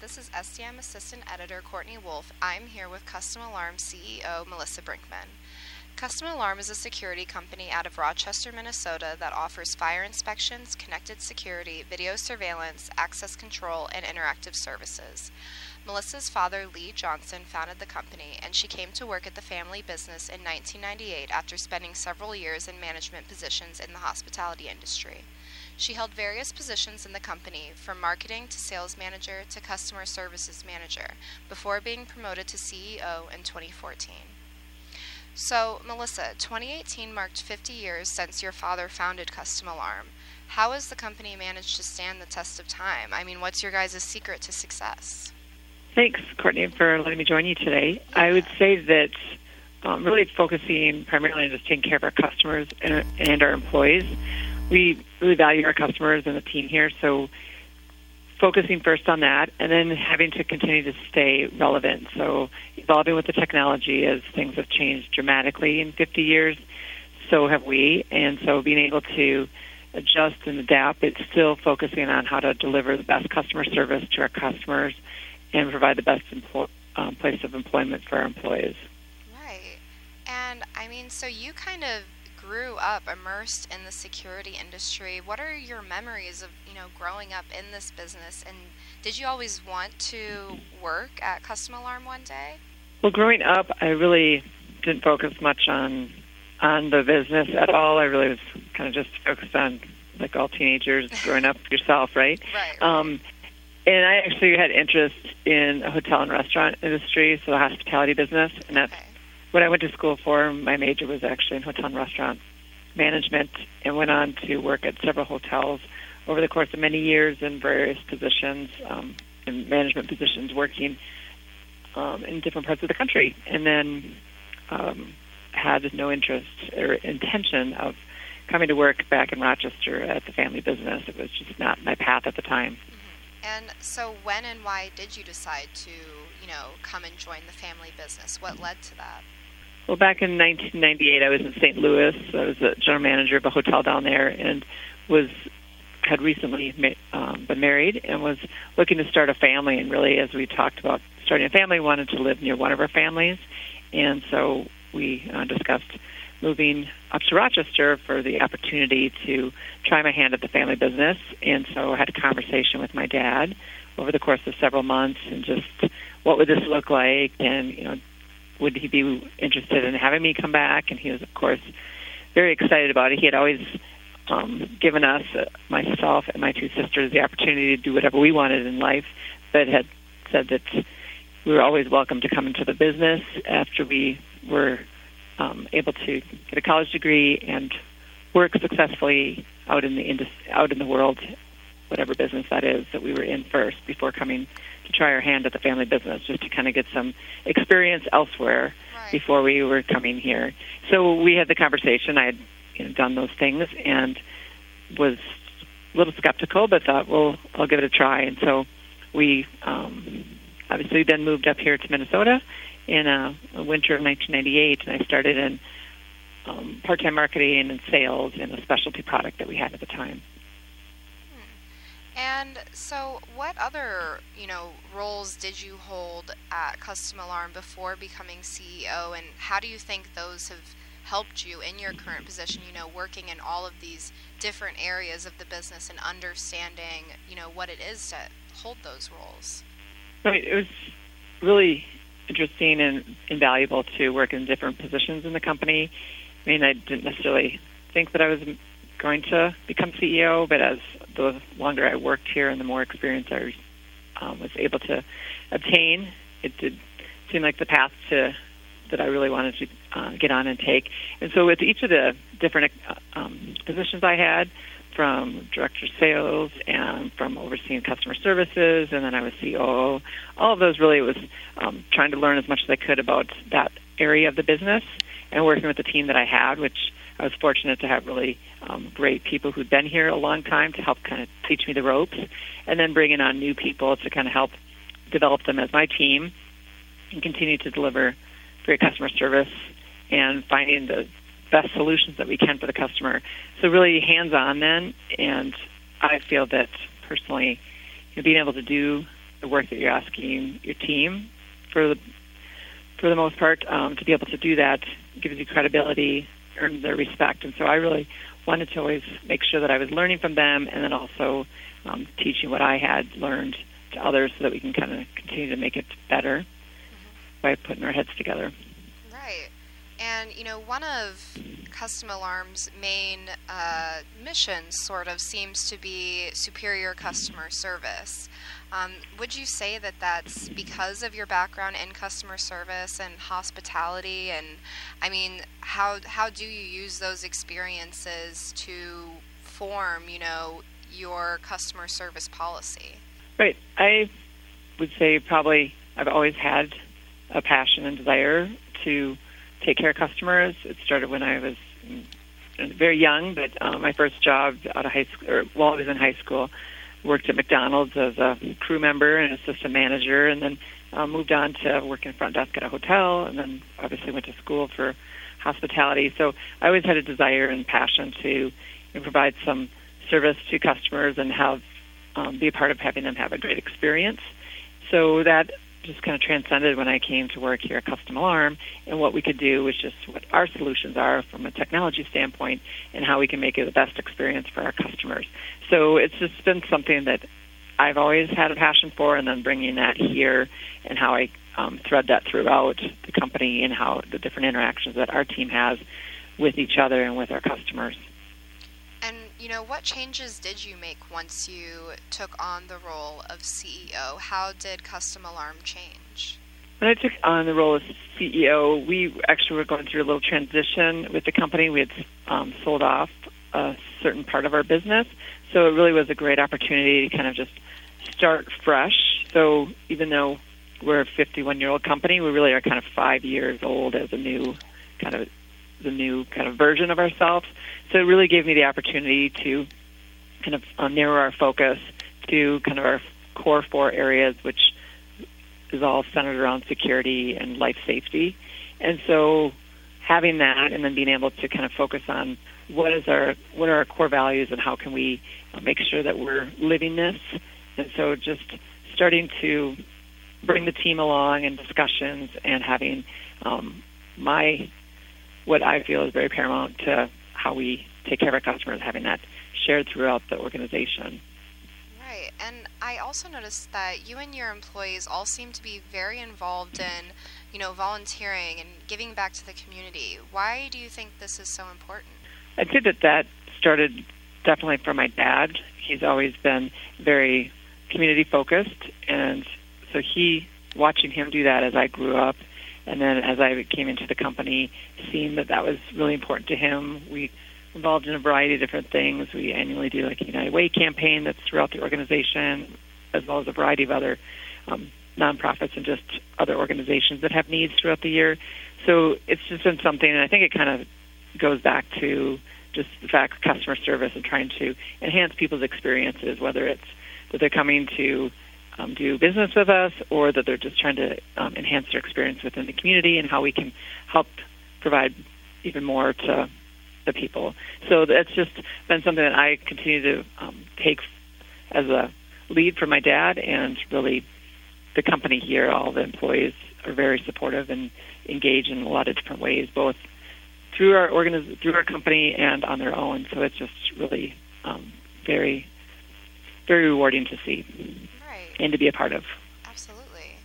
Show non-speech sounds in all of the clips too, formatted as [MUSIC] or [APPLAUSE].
this is SDM Assistant Editor Courtney Wolfe. I'm here with Custom Alarm CEO Melissa Brinkman. Custom Alarm is a security company out of Rochester, Minnesota that offers fire inspections, connected security, video surveillance, access control, and interactive services. Melissa's father, Leigh Johnson, founded the company, and she came to work at the family business in 1998 after spending several years in management positions in the hospitality industry. She held various positions in the company, from marketing to sales manager to customer services manager, before being promoted to CEO in 2014. So, Melissa, 2018 marked 50 years since your father founded Custom Alarm. How has the company managed to stand the test of time? I mean, what's your guys' secret to success? Thanks, Courtney, for letting me join you today. Yeah. I would say that um, really focusing primarily on just taking care of our customers and, and our employees. We really value our customers and the team here, so focusing first on that and then having to continue to stay relevant. So evolving with the technology as things have changed dramatically in 50 years, so have we. And so being able to adjust and adapt, it's still focusing on how to deliver the best customer service to our customers and provide the best um, place of employment for our employees. Right. And I mean, so you kind of grew up immersed in the security industry. What are your memories of, you know, growing up in this business and did you always want to work at Custom Alarm one day? Well, growing up, I really didn't focus much on on the business at all. I really was kind of just focused on like all teenagers [LAUGHS] growing up yourself, right? Right. Um, and I actually had interest in the hotel and restaurant industry, so the hospitality business, and that's okay what I went to school for. My major was actually in hotel and restaurant management, and went on to work at several hotels over the course of many years in various positions, um, in management positions, working um, in different parts of the country, and then um, had no interest or intention of coming to work back in Rochester at the family business. It was just not my path at the time. And so, when and why did you decide to, you know, come and join the family business? What led to that? Well, back in 1998, I was in St. Louis. I was the general manager of a hotel down there, and was had recently um, been married and was looking to start a family. And really, as we talked about starting a family, wanted to live near one of our families, and so we uh, discussed moving up to Rochester for the opportunity to try my hand at the family business. And so I had a conversation with my dad over the course of several months and just what would this look like and you know would he be interested in having me come back? And he was, of course, very excited about it. He had always um, given us, uh, myself and my two sisters, the opportunity to do whatever we wanted in life, but had said that we were always welcome to come into the business after we were um, able to get a college degree and work successfully out in the indus- out in the world, whatever business that is that we were in first before coming to try our hand at the family business just to kind of get some experience elsewhere right. before we were coming here. So we had the conversation. I had you know, done those things and was a little skeptical, but thought, well, I'll give it a try. And so we um, obviously then moved up here to Minnesota in a, a winter of 1998, and I started in um, part-time marketing and sales in a specialty product that we had at the time. And so, what other you know roles did you hold at Custom Alarm before becoming CEO, and how do you think those have helped you in your current position? You know, working in all of these different areas of the business and understanding you know what it is to hold those roles. Right. It was really interesting and invaluable to work in different positions in the company. I mean, I didn't necessarily think that I was going to become CEO, but as the longer I worked here and the more experience I um, was able to obtain, it did seem like the path to that I really wanted to uh, get on and take. And so, with each of the different uh, um, positions I had, from director sales and from overseeing customer services, and then I was COO. All of those really was um, trying to learn as much as I could about that area of the business and working with the team that I had, which I was fortunate to have really um, great people who'd been here a long time to help kind of teach me the ropes, and then bringing on new people to kind of help develop them as my team and continue to deliver great customer service and finding the best solutions that we can for the customer. So really hands-on then, and I feel that personally, you know, being able to do the work that you're asking your team for the for the most part um, to be able to do that gives you credibility, earns their respect, and so I really wanted to always make sure that I was learning from them, and then also um, teaching what I had learned to others, so that we can kind of continue to make it better by putting our heads together. And, you know, one of Custom Alarm's main uh, missions sort of seems to be superior customer service. Um, would you say that that's because of your background in customer service and hospitality? And I mean, how how do you use those experiences to form, you know, your customer service policy? Right. I would say probably I've always had a passion and desire to take care of customers. It started when I was very young, but um, my first job out of high school, or while I was in high school, worked at McDonald's as a crew member and assistant manager, and then uh, moved on to work working front desk at a hotel, and then obviously went to school for hospitality. So I always had a desire and passion to you know, provide some service to customers and have um, be a part of having them have a great experience. So that just kind of transcended when I came to work here at Custom Alarm and what we could do was just what our solutions are from a technology standpoint and how we can make it the best experience for our customers. So it's just been something that I've always had a passion for and then bringing that here and how I um, thread that throughout the company and how the different interactions that our team has with each other and with our customers. You know, what changes did you make once you took on the role of CEO? How did Custom Alarm change? When I took on the role of CEO, we actually were going through a little transition with the company. We had um, sold off a certain part of our business, so it really was a great opportunity to kind of just start fresh. So even though we're a 51 year old company, we really are kind of five years old as a new kind of the new kind of version of ourselves. So it really gave me the opportunity to kind of uh, narrow our focus to kind of our core four areas, which is all centered around security and life safety. And so having that and then being able to kind of focus on what is our what are our core values and how can we make sure that we're living this. And so just starting to bring the team along in discussions and having um, my what I feel is very paramount to how we take care of our customers, having that shared throughout the organization. Right. And I also noticed that you and your employees all seem to be very involved in, you know, volunteering and giving back to the community. Why do you think this is so important? I think that that started definitely from my dad. He's always been very community focused, and so he, watching him do that as I grew up, and then as I came into the company, seeing that that was really important to him, we involved in a variety of different things. We annually do like a United Way campaign that's throughout the organization, as well as a variety of other um, nonprofits and just other organizations that have needs throughout the year. So it's just been something, and I think it kind of goes back to just the fact customer service and trying to enhance people's experiences, whether it's that they're coming to um, do business with us or that they're just trying to um, enhance their experience within the community and how we can help provide even more to the people. So that's just been something that I continue to um, take as a lead for my dad and really the company here, all the employees are very supportive and engage in a lot of different ways, both through our organiz- through our company and on their own. So it's just really um, very, very rewarding to see and to be a part of. Absolutely.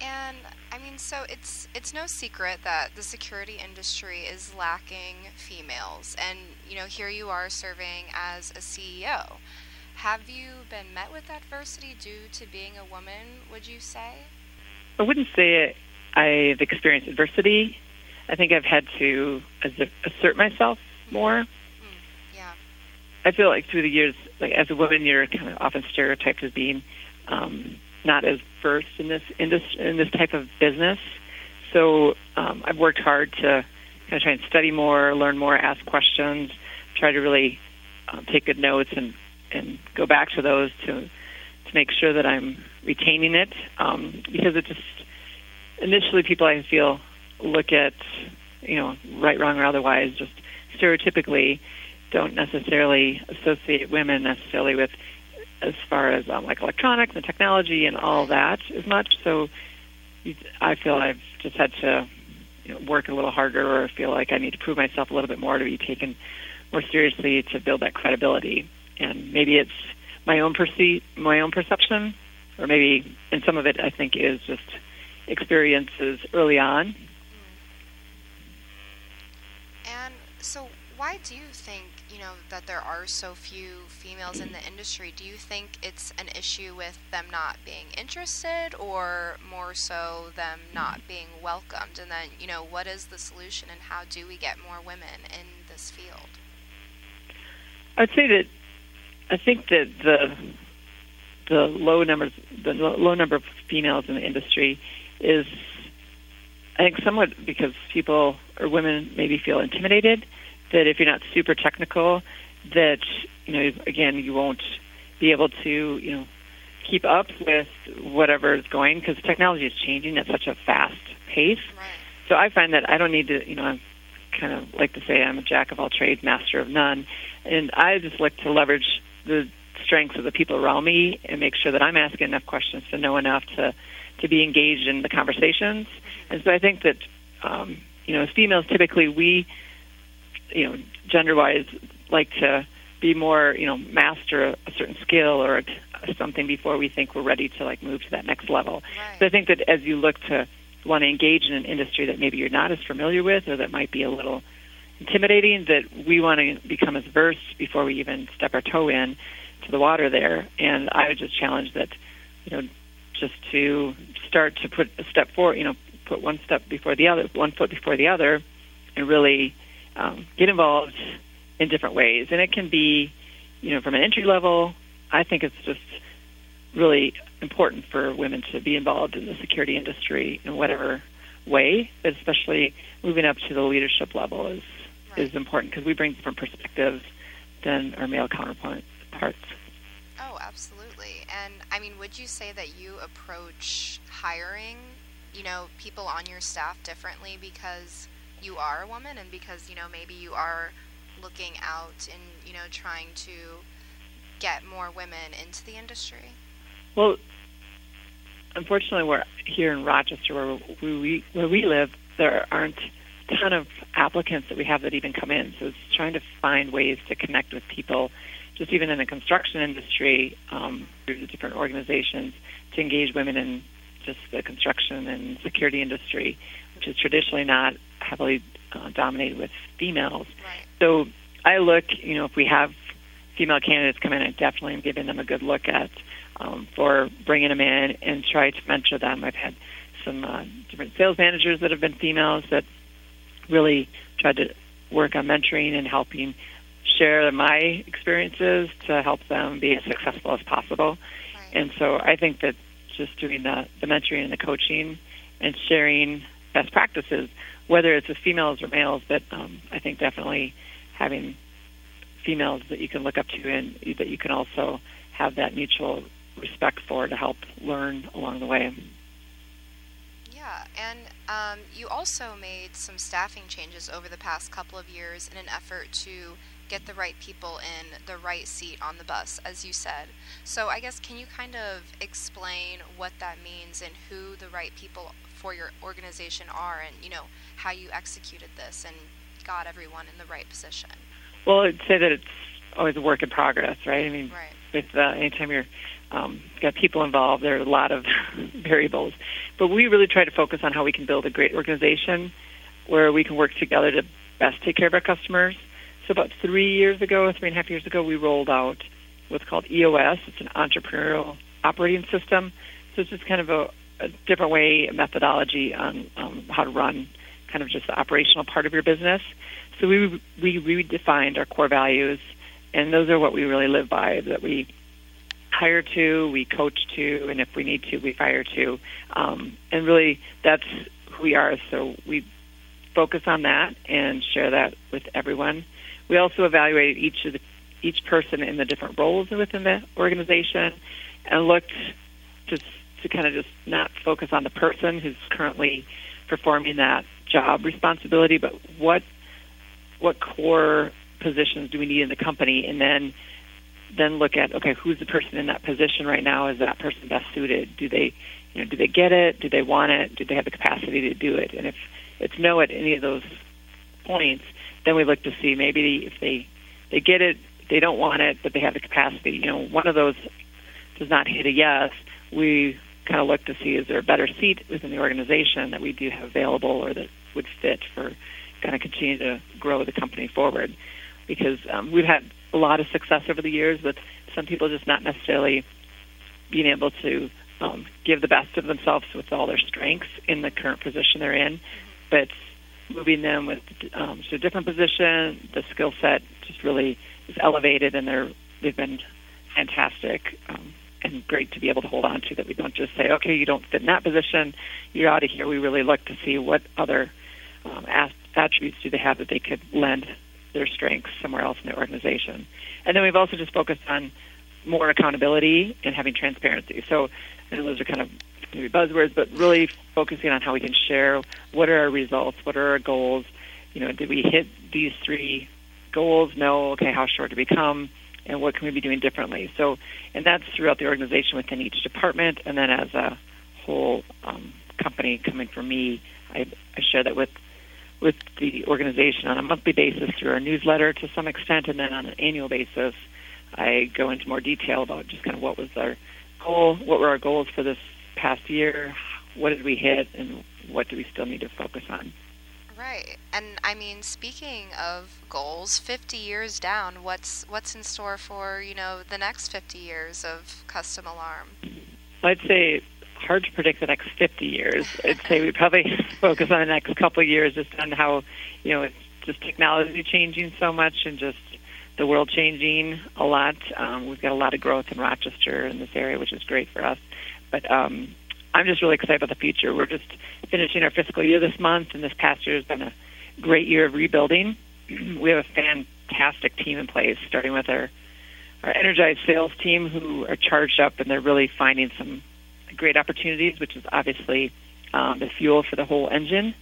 And I mean, so it's it's no secret that the security industry is lacking females, and you know, here you are serving as a CEO. Have you been met with adversity due to being a woman? Would you say? I wouldn't say I've experienced adversity. I think I've had to assert myself more. Mm, yeah. I feel like through the years, like as a woman, you're kind of often stereotyped as being um, not as versed in this in this in this type of business. So um, I've worked hard to kind of try and study more, learn more, ask questions, try to really um, take good notes and and go back to those to to make sure that I'm retaining it um, because it just initially people I feel look at you know right, wrong, or otherwise just stereotypically don't necessarily associate women necessarily with as far as um, like electronics and technology and all that as much. So I feel I've just had to you know, work a little harder or feel like I need to prove myself a little bit more to be taken more seriously to build that credibility. And maybe it's my own perce- my own perception, or maybe and some of it I think is just experiences early on. And so, why do you think you know that there are so few females in the industry? Do you think it's an issue with them not being interested, or more so them not being welcomed? And then, you know, what is the solution, and how do we get more women in this field? I'd say that I think that the the low numbers, the low number of females in the industry, is I think somewhat because people or women maybe feel intimidated that if you're not super technical, that you know again you won't be able to you know keep up with whatever is going because technology is changing at such a fast pace. Right. So I find that I don't need to you know I'm kind of like to say I'm a jack of all trades, master of none, and I just like to leverage the strengths of the people around me and make sure that I'm asking enough questions to know enough to to be engaged in the conversations. And so I think that um, you know as females typically we you know, gender wise, like to be more, you know, master a certain skill or something before we think we're ready to like move to that next level. Right. So I think that as you look to want to engage in an industry that maybe you're not as familiar with or that might be a little intimidating, that we want to become as versed before we even step our toe in to the water there. And I would just challenge that, you know, just to start to put a step forward, you know, put one step before the other, one foot before the other, and really um, get involved in different ways. And it can be, you know, from an entry level. I think it's just really important for women to be involved in the security industry in whatever way, but especially moving up to the leadership level is right. is important because we bring different perspectives than our male counterparts. Oh, absolutely. And I mean, would you say that you approach hiring, you know, people on your staff differently because you are a woman and because you know maybe you are looking out and you know trying to get more women into the industry? Well, unfortunately, we're here in Rochester where we where we live. There aren't a ton of applicants that we have that even come in. So it's trying to find ways to connect with people, just even in the construction industry, um, through the different organizations to engage women in just the construction and security industry, which is traditionally not heavily uh, dominated with females. Right. So I look, you know, if we have female candidates come in, I definitely am giving them a good look at um, for bringing them in and try to mentor them. I've had some uh, different sales managers that have been females that really tried to work on mentoring and helping share my experiences to help them be as successful as possible. Right. And so I think that just doing the, the mentoring and the coaching and sharing best practices whether it's with females or males, but um, I think definitely having females that you can look up to and that you can also have that mutual respect for to help learn along the way. Yeah, and um, you also made some staffing changes over the past couple of years in an effort to get the right people in the right seat on the bus, as you said. So, I guess, can you kind of explain what that means and who the right people for your organization are and, you know, how you executed this and got everyone in the right position? Well, I'd say that it's always a work in progress, right? I mean, right. with uh, anytime you're um, got people involved, there are a lot of [LAUGHS] variables. But we really try to focus on how we can build a great organization where we can work together to best take care of our customers. So about three years ago, three and a half years ago, we rolled out what's called EOS. It's an entrepreneurial operating system. So it's just kind of a, a different way, a methodology on um, how to run kind of just the operational part of your business. So we we redefined our core values, and those are what we really live by. That we hire to, we coach to, and if we need to, we fire to. Um, and really, that's who we are. So we focus on that and share that with everyone. We also evaluated each of the each person in the different roles within the organization, and looked to to kind of just not focus on the person who's currently performing that job responsibility, but what what core positions do we need in the company, and then then look at okay, who's the person in that position right now? Is that person best suited? Do they, you know, do they get it? Do they want it? Do they have the capacity to do it? And if it's no at any of those points, then we look to see maybe if they they get it, they don't want it, but they have the capacity. You know, one of those does not hit a yes. We kind of look to see is there a better seat within the organization that we do have available or that would fit for kind of continue to grow the company forward. Because um, we've had a lot of success over the years with some people just not necessarily being able to um, give the best of themselves with all their strengths in the current position they're in, but moving them with um, to a different position, the skill set just really is elevated, and they're they've been fantastic um, and great to be able to hold on to. That we don't just say, okay, you don't fit in that position, you're out of here. We really look to see what other um, attributes do they have that they could lend their strengths somewhere else in the organization. And then we've also just focused on more accountability and having transparency. So know those are kind of maybe buzzwords, but really focusing on how we can share what are our results, what are our goals. You know, did we hit these three goals? No. Okay, how short did we come? And what can we be doing differently? So, and that's throughout the organization within each department, and then as a whole um, company coming from me, I, I share that with with the organization on a monthly basis through our newsletter to some extent, and then on an annual basis, I go into more detail about just kind of what was our goal, what were our goals for this past year, what did we hit, and what do we still need to focus on. Right, and I mean, speaking of goals, 50 years down, what's what's in store for you know the next 50 years of Custom Alarm? I'd say hard to predict the next 50 years. [LAUGHS] I'd say we probably [LAUGHS] focus on the next couple of years just on how you know it's just technology changing so much and just the world changing a lot. Um, we've got a lot of growth in Rochester in this area, which is great for us. But um, I'm just really excited about the future. We're just finishing our fiscal year this month, and this past year has been a great year of rebuilding. [CLEARS THROAT] we have a fantastic team in place, starting with our our energized sales team who are charged up and they're really finding some great opportunities, which is obviously um, the fuel for the whole engine.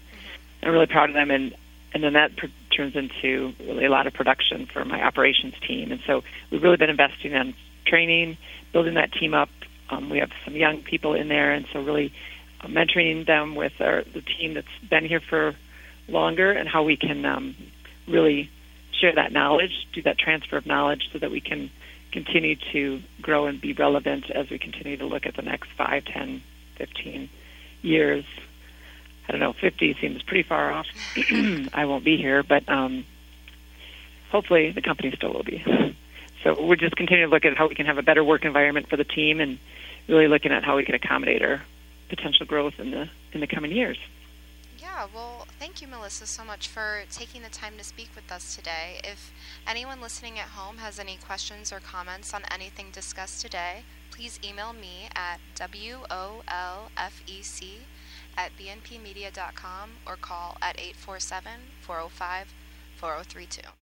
I'm really proud of them, and and then that pr- turns into really a lot of production for my operations team. And so we've really been investing in training, building that team up, um, we have some young people in there, and so really uh, mentoring them with our, the team that's been here for longer and how we can um, really share that knowledge, do that transfer of knowledge so that we can continue to grow and be relevant as we continue to look at the next 5, 10, 15 years. I don't know, 50 seems pretty far off. [CLEARS THROAT] I won't be here, but um, hopefully the company still will be. So we're just continuing to look at how we can have a better work environment for the team and really looking at how we can accommodate our potential growth in the in the coming years. Yeah, well, thank you, Melissa, so much for taking the time to speak with us today. If anyone listening at home has any questions or comments on anything discussed today, please email me at wolfec at bnpmedia.com or call at 847 405 4032.